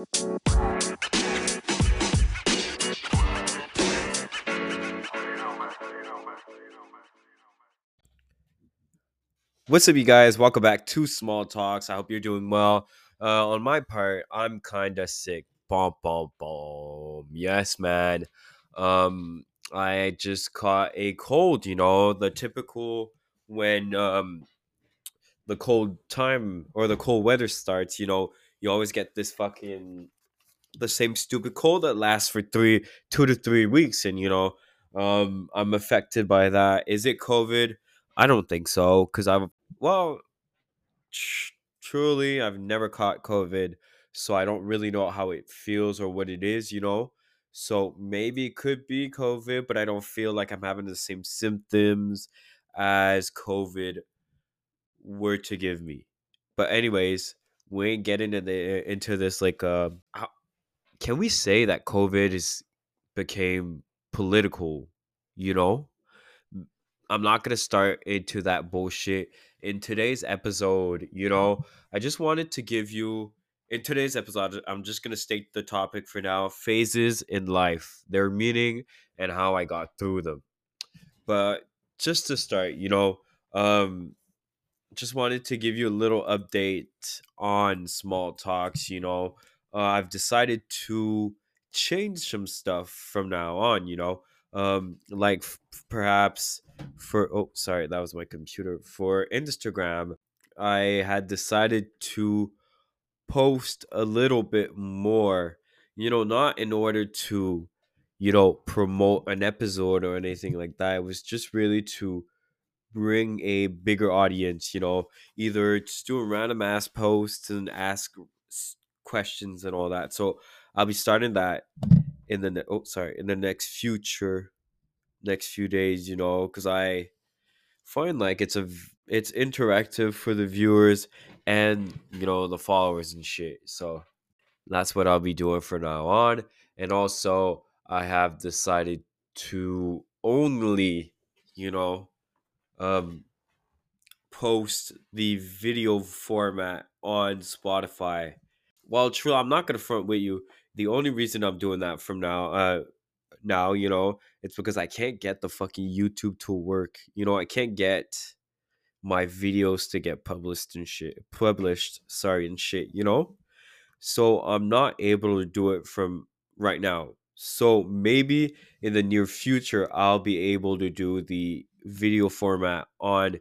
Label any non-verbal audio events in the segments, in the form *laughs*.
What's up, you guys? Welcome back to Small Talks. I hope you're doing well. Uh, on my part, I'm kind of sick. Bom, bom, bom. Yes, man. Um, I just caught a cold. You know, the typical when um the cold time or the cold weather starts. You know, you always get this fucking the same stupid cold that lasts for three, two to three weeks, and you know, um, I'm affected by that. Is it COVID? I don't think so because I've well, tr- truly, I've never caught COVID, so I don't really know how it feels or what it is, you know. So maybe it could be COVID, but I don't feel like I'm having the same symptoms as COVID were to give me. But anyways, we ain't getting into the into this like uh how, can we say that COVID is became political, you know? I'm not to start into that bullshit in today's episode, you know, I just wanted to give you in today's episode, I'm just to state the topic for now phases in life, their meaning, and how I got through them. But just to start, you know, um, just wanted to give you a little update on small talks. You know, uh, I've decided to change some stuff from now on, you know, um, like f- perhaps for oh sorry that was my computer for instagram i had decided to post a little bit more you know not in order to you know promote an episode or anything like that it was just really to bring a bigger audience you know either just doing random ass posts and ask questions and all that so i'll be starting that in the ne- oh sorry in the next future next few days, you know, because I find like it's a it's interactive for the viewers and you know the followers and shit. So that's what I'll be doing from now on. And also, I have decided to only, you know, um, post the video format on Spotify. Well, true, I'm not gonna front with you. The only reason I'm doing that from now, uh, now, you know, it's because I can't get the fucking YouTube to work. You know, I can't get my videos to get published and shit. Published, sorry, and shit, you know? So I'm not able to do it from right now. So maybe in the near future, I'll be able to do the video format on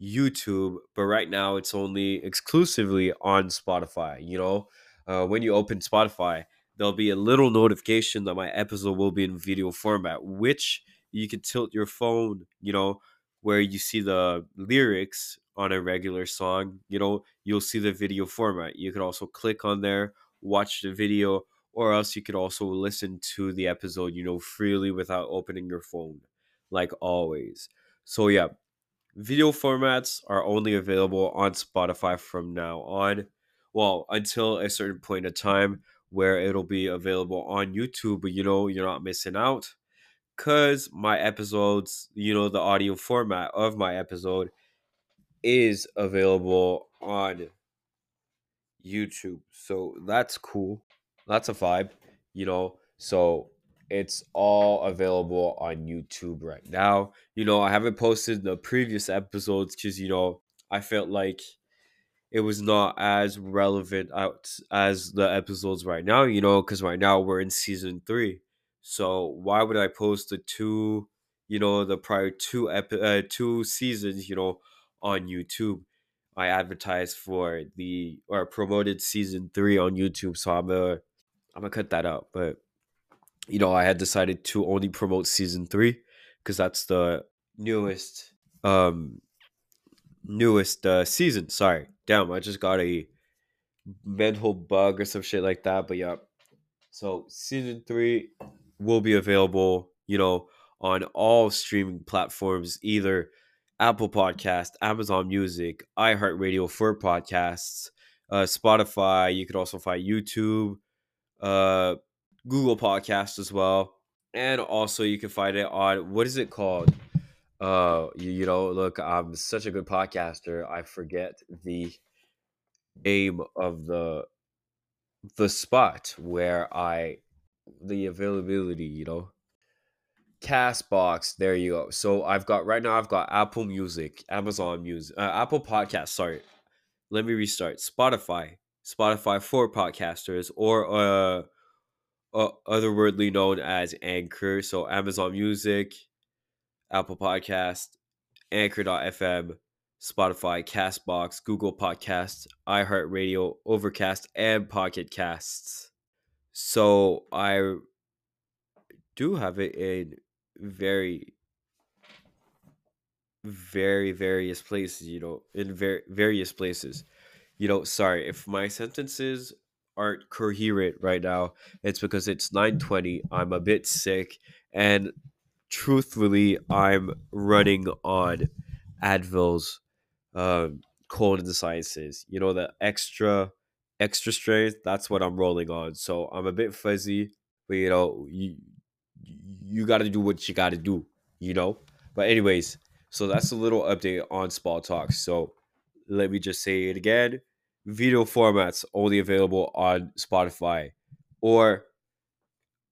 YouTube, but right now it's only exclusively on Spotify. You know, uh, when you open Spotify, there'll be a little notification that my episode will be in video format, which you can tilt your phone, you know, where you see the lyrics on a regular song, you know, you'll see the video format. You can also click on there, watch the video, or else you could also listen to the episode, you know, freely without opening your phone, like always. So, yeah, video formats are only available on Spotify from now on. Well, until a certain point of time where it'll be available on YouTube, but you know, you're not missing out because my episodes, you know, the audio format of my episode is available on YouTube. So that's cool. That's a vibe, you know. So it's all available on YouTube right now. You know, I haven't posted the previous episodes because, you know, I felt like it was not as relevant out as the episodes right now, you know, because right now we're in season three. So why would I post the two, you know, the prior two epi- uh, two seasons, you know, on YouTube? I advertised for the or promoted season three on YouTube, so I'm a I'm gonna cut that out. But you know, I had decided to only promote season three because that's the newest um newest uh, season. Sorry, damn, I just got a mental bug or some shit like that. But yeah, so season three will be available, you know, on all streaming platforms, either Apple Podcast, Amazon Music, iHeartRadio for podcasts, uh, Spotify. You could also find YouTube, uh, Google Podcast as well, and also you can find it on what is it called? Uh, you, you know, look, I'm such a good podcaster. I forget the name of the the spot where I the availability, you know. Castbox, there you go. So I've got right now I've got Apple Music, Amazon Music, uh, Apple Podcast, sorry. Let me restart. Spotify, Spotify for podcasters or uh, otherwordly known as Anchor, so Amazon Music, Apple Podcast, Anchor.fm, Spotify, Castbox, Google Podcasts, iHeartRadio, Overcast, and Pocket Casts. So I do have it in very, very various places, you know, in ver- various places. You know, sorry, if my sentences aren't coherent right now, it's because it's 920. I'm a bit sick and truthfully, I'm running on Advil's um, cold in the sciences. You know, the extra extra strength. That's what I'm rolling on. So I'm a bit fuzzy, but you know, you you got to do what you got to do. You know. But anyways, so that's a little update on Small Talks. So let me just say it again. Video formats only available on Spotify or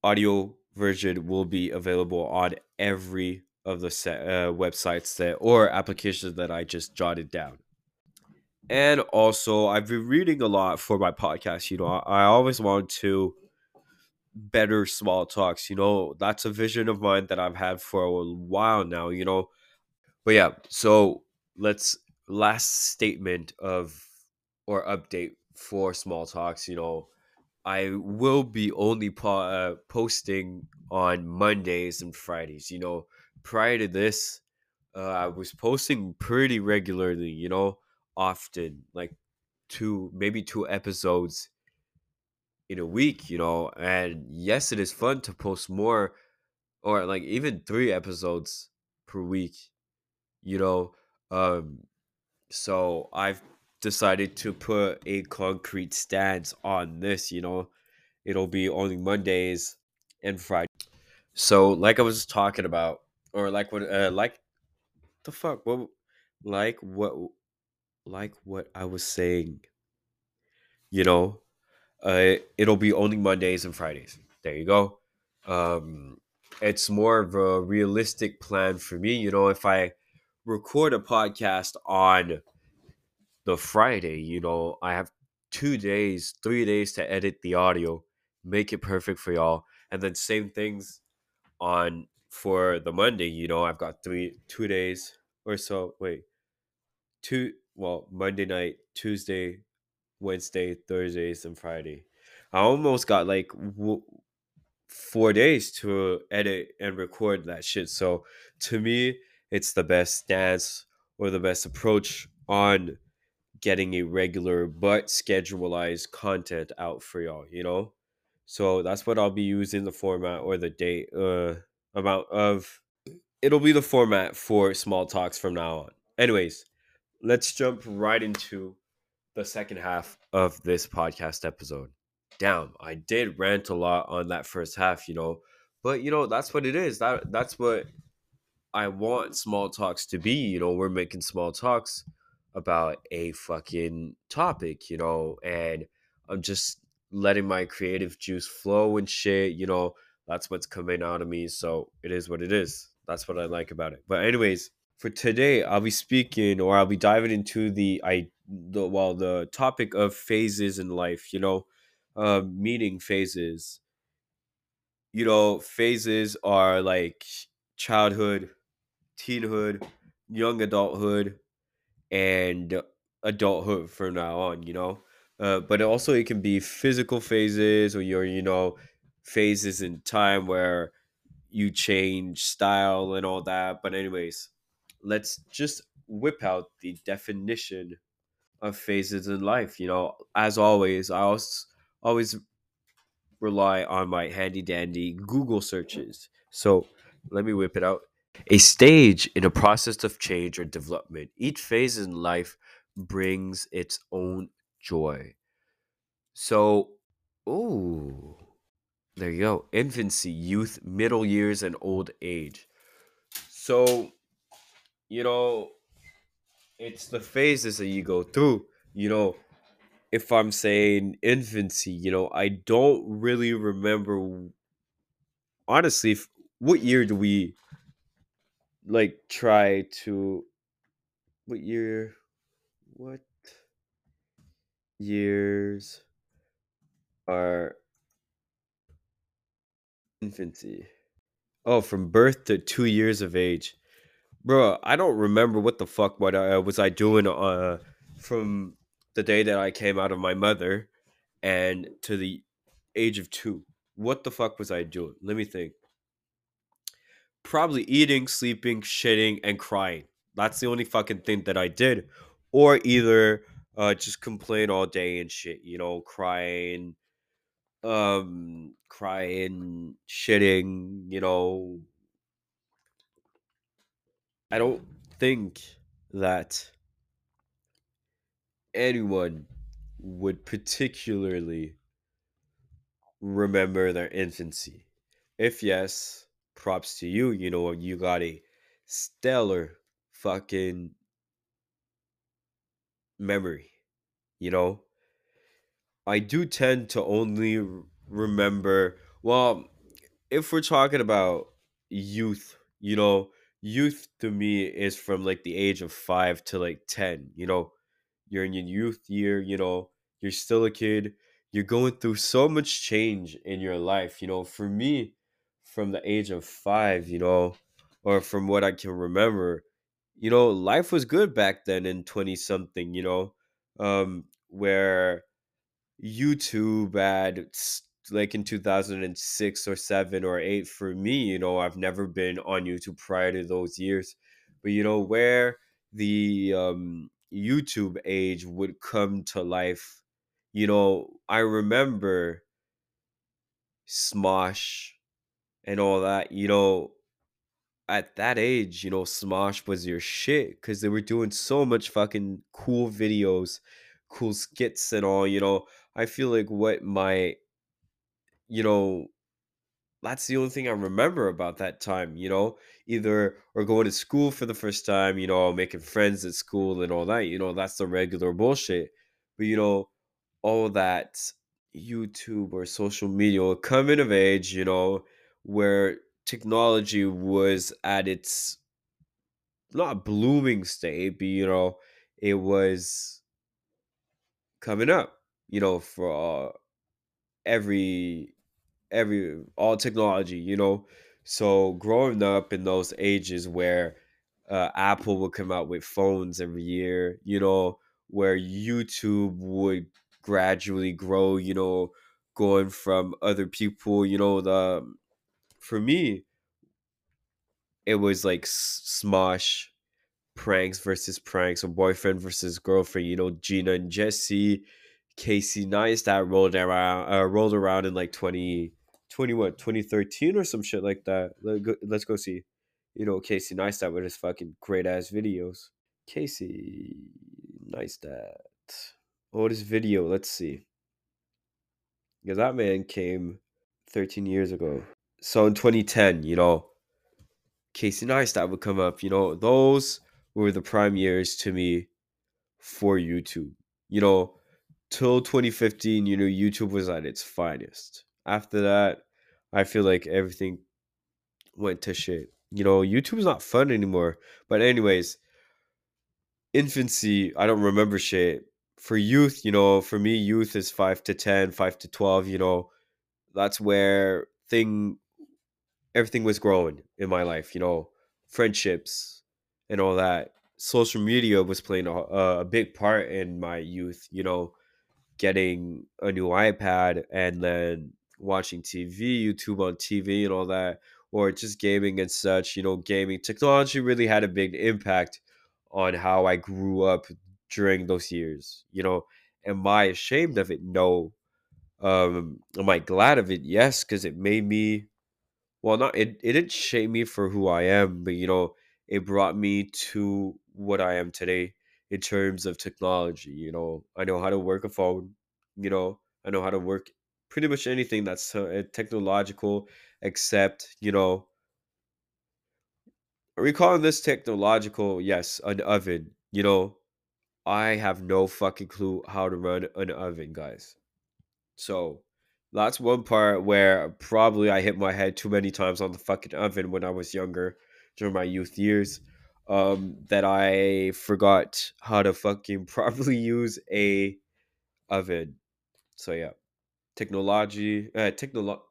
audio version will be available on every of the set, uh, websites that or applications that I just jotted down. And also, I've been reading a lot for my podcast. You know, I, I always want to better small talks. You know, that's a vision of mine that I've had for a while now. You know, but yeah. So let's last statement of or update for small talks. You know, I will be only po- uh, posting on Mondays and Fridays. You know, prior to this, uh, I was posting pretty regularly. You know, often like two, maybe two episodes in a week. You know, and yes, it is fun to post more or like even three episodes per week. You know, um, so I've decided to put a concrete stance on this. You know, it'll be only Mondays and Fridays. So, like I was talking about, or like what, uh, like the fuck, what, like what, like what I was saying. You know, uh, it'll be only Mondays and Fridays. There you go. Um, it's more of a realistic plan for me. You know, if I record a podcast on the Friday, you know, I have two days, three days to edit the audio, make it perfect for y'all, and then same things on for the Monday. You know, I've got three, two days or so. Wait, two. Well, Monday night, Tuesday, Wednesday, Thursdays, and Friday. I almost got like w- four days to edit and record that shit. So to me, it's the best stance or the best approach on getting a regular but schedulized content out for y'all, you know? So that's what I'll be using the format or the date uh amount of it'll be the format for small talks from now on. Anyways, let's jump right into the second half of this podcast episode. Damn, I did rant a lot on that first half, you know. But you know, that's what it is. That that's what I want small talks to be. You know, we're making small talks about a fucking topic, you know, and I'm just letting my creative juice flow and shit, you know. That's what's coming out of me. So it is what it is. That's what I like about it. But anyways, for today, I'll be speaking or I'll be diving into the I the well the topic of phases in life, you know, uh, meeting phases. You know, phases are like childhood, teenhood, young adulthood, and adulthood from now on, you know. Uh, but also it can be physical phases or your, you know, phases in time where you change style and all that. But anyways, let's just whip out the definition of phases in life. You know, as always, I always always rely on my handy dandy Google searches. So let me whip it out. A stage in a process of change or development. Each phase in life brings its own joy. So, ooh, there you go. Infancy, youth, middle years, and old age. So, you know, it's the phases that you go through. You know, if I'm saying infancy, you know, I don't really remember honestly f- what year do we like try to what year what years are infancy? Oh, from birth to 2 years of age. Bro, I don't remember what the fuck what I was I doing uh from the day that I came out of my mother and to the age of 2. What the fuck was I doing? Let me think. Probably eating, sleeping, shitting and crying. That's the only fucking thing that I did or either uh just complain all day and shit, you know, crying, um crying, shitting, you know, I don't think that anyone would particularly remember their infancy. If yes, props to you. You know, you got a stellar fucking memory. You know, I do tend to only remember, well, if we're talking about youth, you know, youth to me is from like the age of five to like 10, you know, you're in your youth year, you know, you're still a kid, you're going through so much change in your life, you know. For me, from the age of five, you know, or from what I can remember, you know, life was good back then in 20 something, you know, um, where YouTube ad s- like in 2006 or 7 or 8 for me, you know, I've never been on YouTube prior to those years. But you know where the um YouTube age would come to life. You know, I remember Smosh and all that, you know, at that age, you know, Smosh was your shit because they were doing so much fucking cool videos, cool skits and all, you know. I feel like what my you know, that's the only thing I remember about that time, you know, either or going to school for the first time, you know, making friends at school and all that, you know, that's the regular bullshit. But, you know, all that YouTube or social media coming of age, you know, where technology was at its not blooming state, but, you know, it was coming up, you know, for uh, every every all technology, you know. So growing up in those ages where uh, Apple would come out with phones every year, you know, where YouTube would gradually grow, you know, going from other people, you know, the for me it was like Smosh pranks versus pranks or boyfriend versus girlfriend, you know, Jeana and Jesse, Casey Neistat rolled around uh, rolled around in like 20 20 what 2013 or some shit like that. Let go, let's go see. You know, Casey Neistat with his fucking great ass videos. Casey Neistat. this video? Let's see. Because that man came 13 years ago. So in 2010, you know, Casey Neistat would come up. You know, those were the prime years to me for YouTube. You know, till 2015, you know, YouTube was at its finest. After that, I feel like everything went to shit. You know, YouTube's not fun anymore. But anyways, infancy, I don't remember shit. For youth, you know, for me, youth is five to 10, 5 to 12, you know, that's where thing everything was growing in my life, you know, friendships and all that. Social media was playing a, a big part in my youth, you know, getting a new iPad and then watching TV, YouTube on TV and all that, or just gaming and such. You know, gaming technology really had a big impact on how I grew up during those years. You know, am I ashamed of it? No. Um, am I glad of it? Yes, because it made me well, not it, it didn't shape me for who I am, but you know, it brought me to what I am today in terms of technology. You know, I know how to work a phone, you know, I know how to work pretty much anything that's uh, technological, except, you know, are we calling this technological? Yes, an oven, you know, I have no fucking clue how to run an oven, guys. So that's one part where probably I hit my head too many times on the fucking oven when I was younger during my youth years. Um, that I forgot how to fucking *laughs* properly use a oven. So yeah, technology, uh, technolo-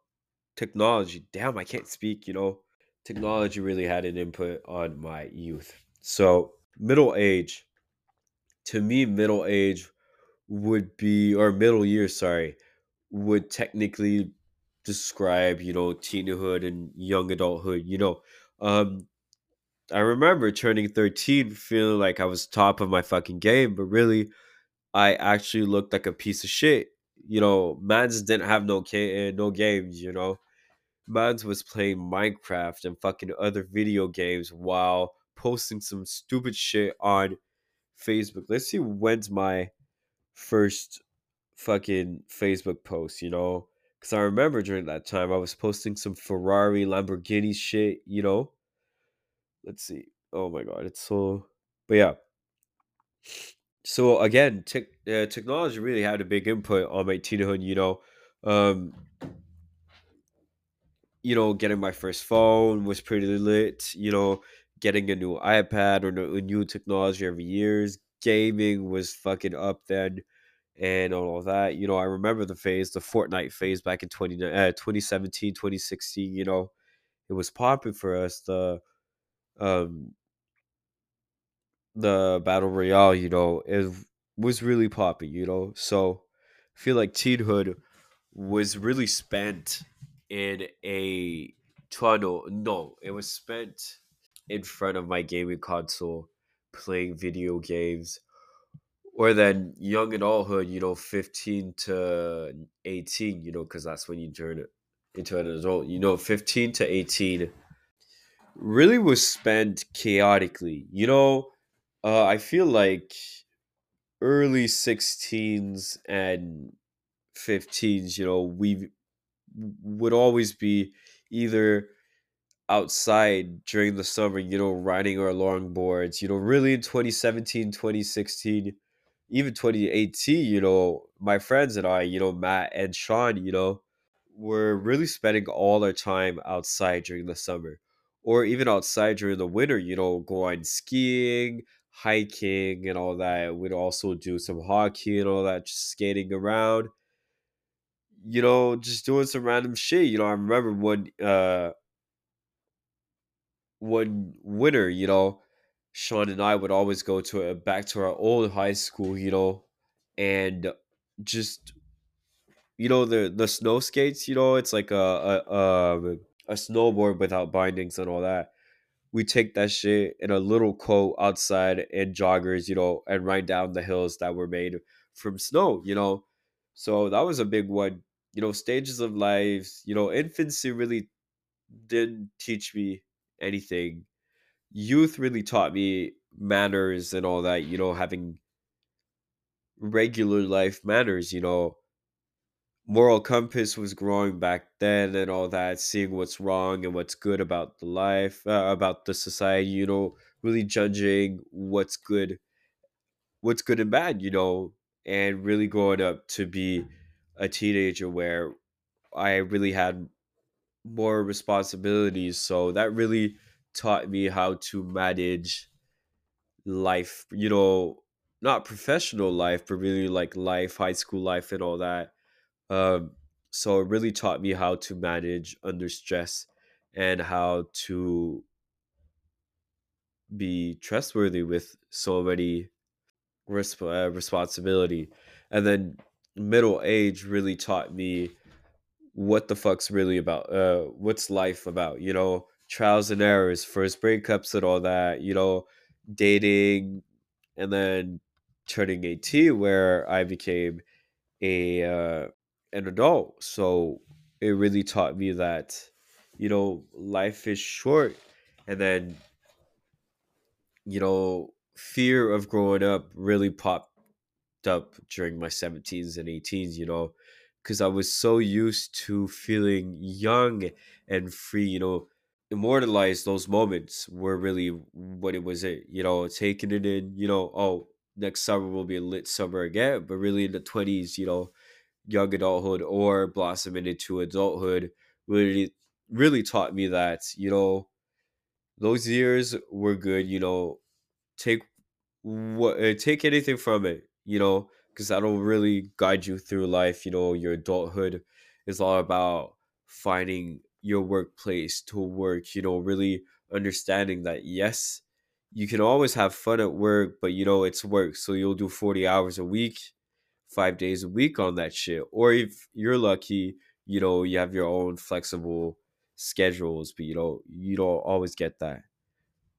technology. Damn, I can't speak. You know, technology really had an input on my youth. So middle age, to me, middle age would be or middle years. Sorry, would technically describe you know teenhood and young adulthood. You know, um, I remember turning thirteen, feeling like I was top of my fucking game, but really, I actually looked like a piece of shit. You know, mans didn't have no ca- no games. You know, mans was playing Minecraft and fucking other video games while posting some stupid shit on Facebook. Let's see when's my first fucking Facebook post, you know? Because I remember during that time I was posting some Ferrari, Lamborghini shit, you know? Let's see. Oh my god, it's so. But yeah. So again, tech uh, technology really had a big input on my teenhood, you know? Um, you know, getting my first phone was pretty lit, you know, getting a new iPad or a new technology every years. Gaming was fucking up then and all that. You know, I remember the phase, the Fortnite phase back in 20, uh, 2017, 2016, you know, it was popping for us. The um the battle royale, you know, it was really popping, you know. So I feel like teenhood was really spent in a tunnel. No, it was spent in front of my gaming console playing video games or then young adulthood, you know, 15 to 18, you know, because that's when you turn it into an adult, you know, 15 to 18 really was spent chaotically. You know, uh, I feel like early 16s and 15s, you know, we would always be either outside during the summer, you know, riding our longboards, you know, really in 2017, 2016 even 2018, you know, my friends and I, you know, Matt and Sean, you know, were really spending all our time outside during the summer or even outside during the winter, you know, going skiing, hiking, and all that. We'd also do some hockey and all that, just skating around, you know, just doing some random shit. You know, I remember one, uh, one winter, you know, Sean and I would always go to a, back to our old high school, you know, and just you know the the snow skates. You know, it's like a a um, a snowboard without bindings and all that. We take that shit in a little coat outside and joggers, you know, and ride down the hills that were made from snow. You know, so that was a big one. You know, stages of lives. You know, infancy really didn't teach me anything youth really taught me manners and all that, you know, having regular life manners, you know. Moral compass was growing back then and all that, seeing what's wrong and what's good about the life, uh, about the society, you know, really judging what's good, what's good and bad, you know, and really growing up to be a teenager where I really had more responsibilities. So that really taught me how to manage life, you know, not professional life, but really like life, high school life, and all that. Um, so it really taught me how to manage under stress and how to be trustworthy with so many resp- uh, responsibility. And then middle age really taught me what the fuck's really about. Uh, what's life about? You know, trials and errors, first breakups, and all that. You know, dating, and then turning 18 where I became a uh, an adult. So it really taught me that you know life is short, and then you know fear of growing up really popped up during my 17s and 18s. You know, because I was so used to feeling young and free. You know, immortalize those moments were really what it was it you know taking it in you know oh next summer will be a lit summer again. But really, in the twenties, you know, young adulthood or blossoming into adulthood really really taught me that you know those years were good. You know, take what uh, take anything from it. You know, because that'll really guide you through life. You know, your adulthood is all about finding your workplace to work. You know, really understanding that yes, you can always have fun at work, but you know it's work, so you'll do forty hours a week, five days a week on that shit. Or if you're lucky, you know you have your own flexible schedules, but you know you don't always get that.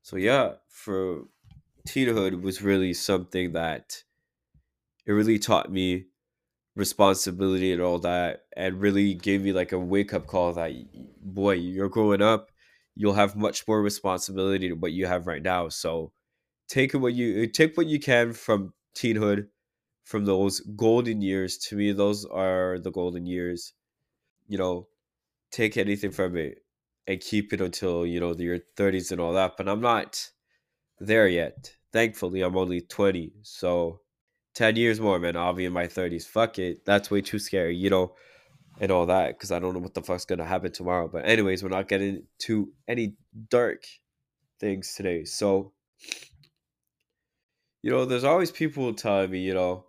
So yeah, for teenhood was really something that it really taught me responsibility and all that and really gave me like a wake up call that boy you're growing up you'll have much more responsibility than what you have right now. So take what you uh, take what you can from teenhood from those golden years. To me those are the golden years. You know take anything from it and keep it until you know your 30s and all that but i'm not there yet. Thankfully i'm only 20 so 10 years more, man. I'll be in my 30s. Fuck it. That's way too scary, you know, and all that because I don't know what the fuck's going to happen tomorrow. But, anyways, we're not getting to any dark things today. So, you know, there's always people telling me, you know,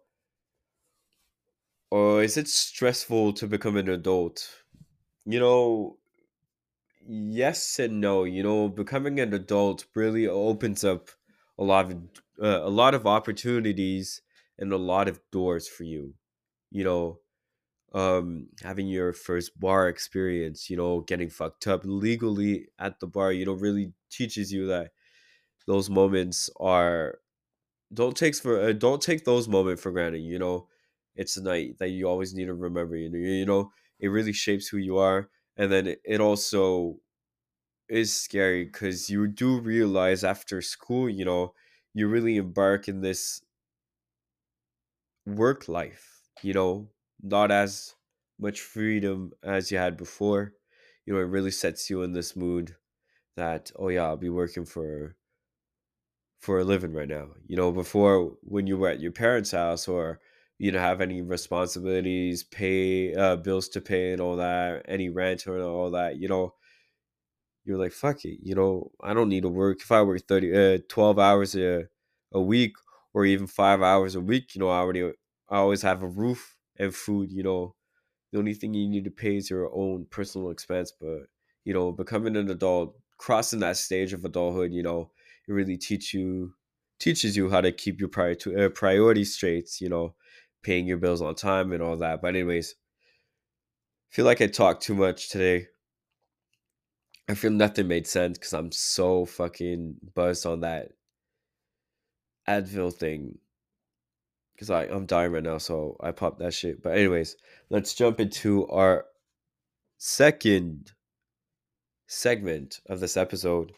or oh, is it stressful to become an adult? You know, yes and no. You know, becoming an adult really opens up a lot of uh, a lot of opportunities and a lot of doors for you. You know, um, having your first bar experience, you know, getting fucked up legally at the bar, you know, really teaches you that those moments are don't take for uh, don't take those moments for granted. You know, it's a night that you always need to remember. You know, you know, it really shapes who you are, and then it also is scary because you do realize after school, you know, you really embark in this work life, you know, not as much freedom as you had before. You know, it really sets you in this mood that, oh yeah, I'll be working for for a living right now. You know, before when you were at your parents' house or you don't have any responsibilities, pay uh, bills to pay and all that, any rent or all that, you know, you're like, fuck it, you know, I don't need to work. If I work 30, uh, 12 hours a, a week or even five hours a week, you know, I already I always have a roof and food, you know. The only thing you need to pay is your own personal expense. But, you know, becoming an adult, crossing that stage of adulthood, you know, it really teach you teaches you how to keep your prior to, uh, straight, you know, paying your bills on time and all that. But anyways, I feel like I talked too much today. I feel nothing made sense because I'm so fucking buzzed on that Advil thing. Because I I'm dying right now, so I popped that shit. But anyways, let's jump into our second segment of this episode.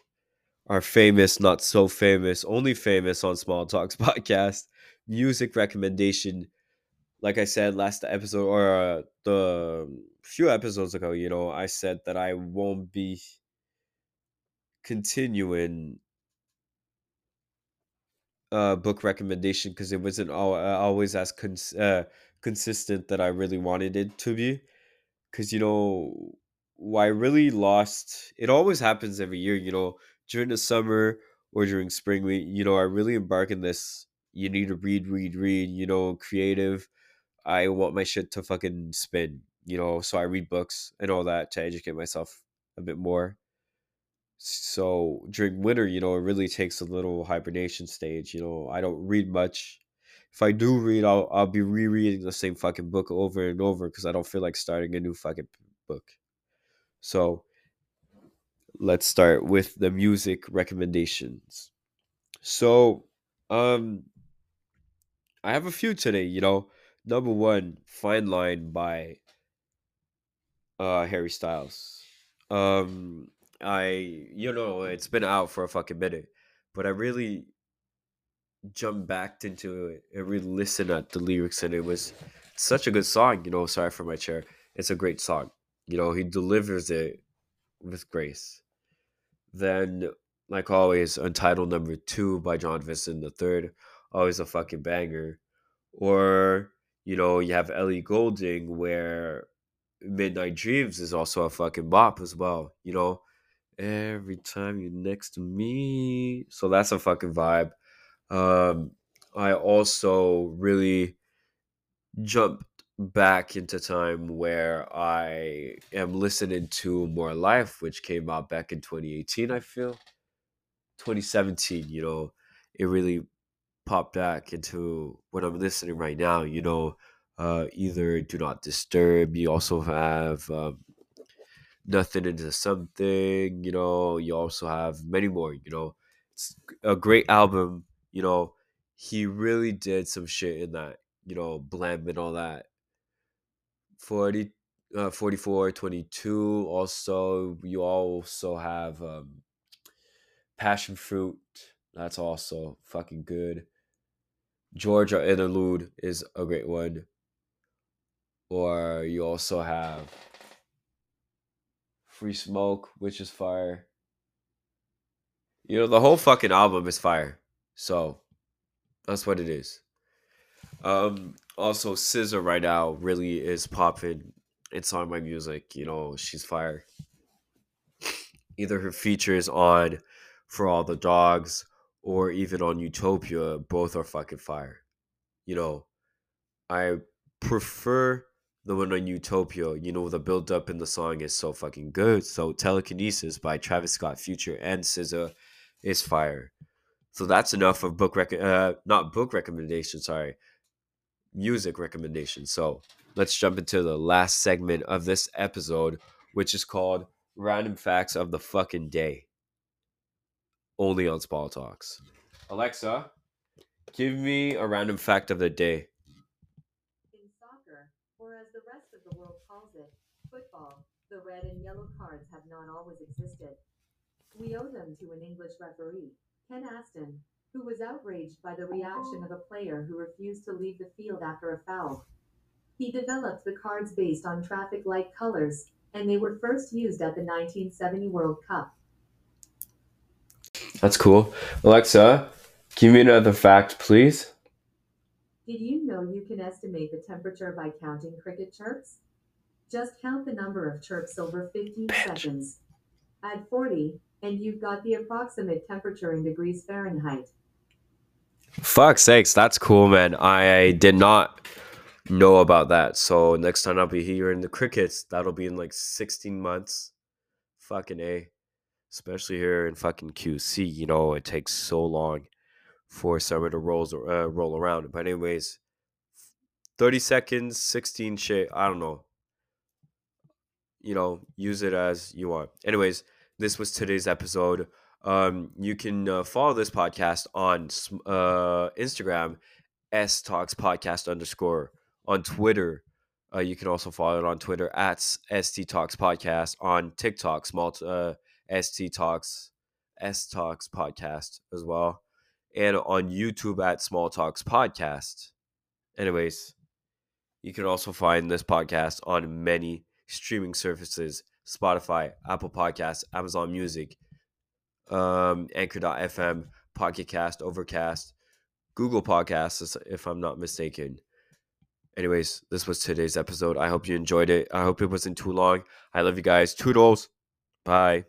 Our famous, not so famous, only famous on Small Talks *laughs* podcast music recommendation. Like I said last episode or uh, the few episodes ago, you know, I said that I won't be continuing uh, book recommendation because it wasn't all, uh, always as cons- uh, consistent that I really wanted it to be. Because you know, I really lost. It always happens every year. You know, during the summer or during spring, we you know I really embark in this. You need to read, read, read. You know, creative. I want my shit to fucking spin. You know, so I read books and all that to educate myself a bit more so during winter, you know, it really takes a little hibernation stage. You know, I don't read much. If I do read, I'll I'll be rereading the same fucking book over and over because I don't feel like starting a new fucking book. So let's start with the music recommendations. So, um, I have a few today. You know, number one, "Fine Line" by uh Harry Styles. Um, I you know it's been out for a fucking minute, but I really jumped back into it and really listened at the lyrics, and it was such a good song. You know, sorry for my chair. It's a great song. You know, he delivers it with grace. Then, like always, Untitled Number Two by John Vincent the Third, always a fucking banger. Or, you know, you have Ellie Goulding where Midnight Dreams is also a fucking bop as well, you know. Every time you're next to me. So that's a fucking vibe. Um I also really jumped back into time where I am listening to More Life, which came out back in 2018, I feel. 2017, you know, it really popped back into what I'm listening right now, you know. Uh, either Do Not Disturb, you also have um, Nothing into Something, you know, you also have many more, you know. It's a great album, you know. He really did some shit in that, you know, Blem and all that 40 uh, 44 22 also you also have um passion fruit that's also fucking good Jorja Interlude is a great one or you also have free smoke which is fire. You know the whole fucking album is fire. So that's what it is. Um also SZA right now really is popping. It's on my music you know she's fire. Either her features on for all the dogs or even on utopia both are fucking fire. You know i prefer the one on utopia you know the build up in the song is so fucking good so telekinesis by travis scott future and SZA is fire so that's enough of book rec- uh not book recommendation sorry music recommendation. So let's jump into the last segment of this episode, which is called Random Facts of the Fucking Day. Only on Small Talks. Alexa, give me a random fact of the day. In soccer, or as the rest of the world calls it, football, the red and yellow cards have not always existed. We owe them to an English referee, Ken Aston, who was outraged by the reaction of a player who refused to leave the field after a foul. He developed the cards based on traffic light colors, and they were first used at the 1970 World Cup. That's cool. Alexa, give me another fact, please. Did you know you can estimate the temperature by counting cricket chirps? Just count the number of chirps over 15 seconds. Add 40, and you've got the approximate temperature in degrees Fahrenheit. Fuck sakes, that's cool, man. I did not know about that. So next time I'll be hearing the crickets, that'll be in like 16 months. Fucking A. Especially here in fucking QC, you know, it takes so long for summer to rolls uh, roll around. But anyways, 30 seconds, 16 shit, I don't know. You know, use it as you want. Anyways, this was today's episode. Um, you can uh, follow this podcast on uh, Instagram, S Talks Podcast underscore. On Twitter, uh, you can also follow it on Twitter at ST Talks Podcast. On TikTok, small uh, ST Talks, S Talks Podcast as well. And on YouTube at Small Talks Podcast. Anyways, you can also find this podcast on many streaming services Spotify, Apple Podcasts, Amazon Music, um, Anchor.fm, Pocket Cast, Overcast, Google Podcasts, if I'm not mistaken. Anyways, this was today's episode. I hope you enjoyed it. I hope it wasn't too long. I love you guys. Toodles. Bye.